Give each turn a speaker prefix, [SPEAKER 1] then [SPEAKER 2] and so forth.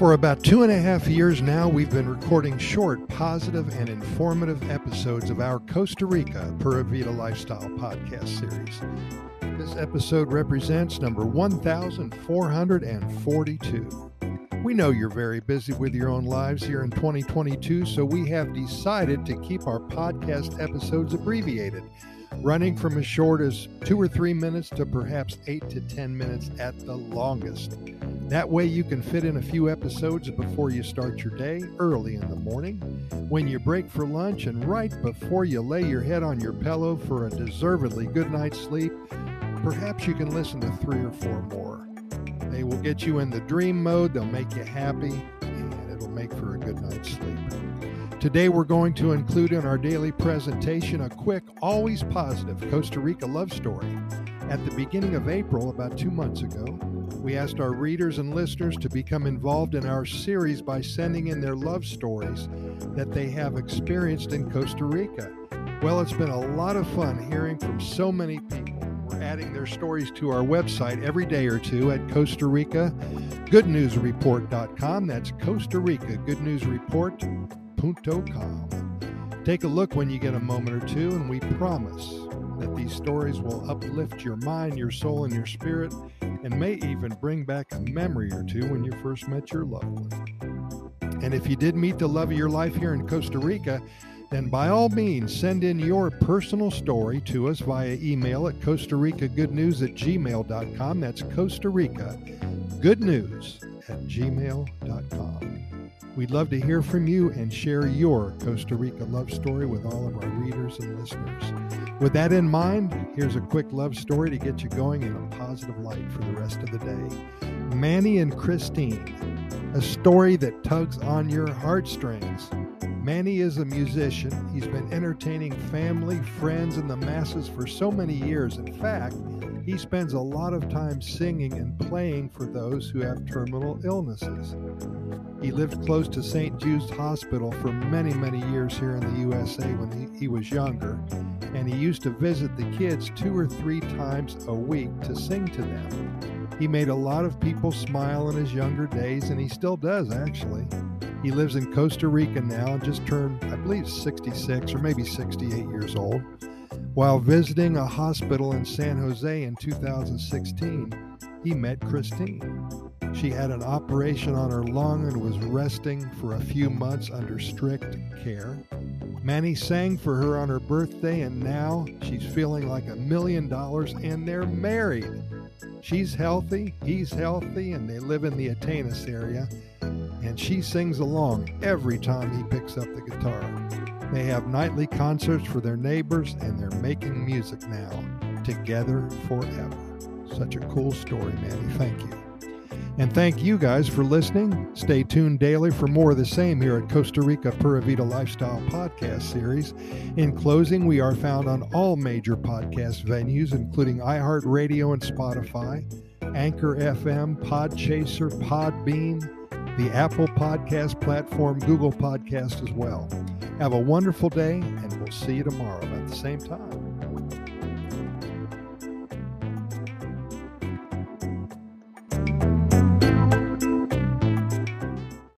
[SPEAKER 1] For about two and a half years now, we've been recording short, positive, and informative episodes of our Costa Rica Pura Vida Lifestyle podcast series. This episode represents number 1442. We know you're very busy with your own lives here in 2022, so we have decided to keep our podcast episodes abbreviated, running from as short as two or three minutes to perhaps eight to 10 minutes at the longest. That way, you can fit in a few episodes before you start your day, early in the morning, when you break for lunch, and right before you lay your head on your pillow for a deservedly good night's sleep. Perhaps you can listen to three or four more. They will get you in the dream mode, they'll make you happy, and it'll make for a good night's sleep. Today, we're going to include in our daily presentation a quick, always positive Costa Rica love story. At the beginning of April, about two months ago, we asked our readers and listeners to become involved in our series by sending in their love stories that they have experienced in Costa Rica. Well, it's been a lot of fun hearing from so many people. Adding their stories to our website every day or two at Costa Rica Good News GoodNewsReport.com. That's Costa Rica Good News GoodNewsReport.com. Take a look when you get a moment or two, and we promise that these stories will uplift your mind, your soul, and your spirit, and may even bring back a memory or two when you first met your loved one. And if you did meet the love of your life here in Costa Rica, then by all means send in your personal story to us via email at Costa Rica Good News at gmail.com. That's Costa Rica Good News at gmail.com. We'd love to hear from you and share your Costa Rica love story with all of our readers and listeners. With that in mind, here's a quick love story to get you going in a positive light for the rest of the day. Manny and Christine, a story that tugs on your heartstrings. Manny is a musician. He's been entertaining family, friends, and the masses for so many years. In fact, he spends a lot of time singing and playing for those who have terminal illnesses. He lived close to St. Jude's Hospital for many, many years here in the USA when he, he, was younger, and he used to visit the kids two or three times a week to sing to them. He made a lot of people smile in his younger days, and he still does, actually. He lives in Costa Rica now and just turned, I believe, 66 or maybe 68 years old. While visiting a hospital in San Jose in 2016, he met Christine. She had an operation on her lung and was resting for a few months under strict care. Manny sang for her on her birthday, and now she's feeling like a million dollars, and they're married. She's healthy, he's healthy, and they live in the Atenas area. And she sings along every time he picks up the guitar. They have nightly concerts for their neighbors, and they're making music now, together forever. Such a cool story, Manny. Thank you. And thank you guys for listening. Stay tuned daily for more of the same here at Costa Rica Pura Vida Lifestyle Podcast Series. In closing, we are found on all major podcast venues, including iHeartRadio and Spotify, Anchor FM, Podchaser, Podbean, the Apple Podcast platform, Google Podcast as well. Have a wonderful day, and we'll see you tomorrow at the same time.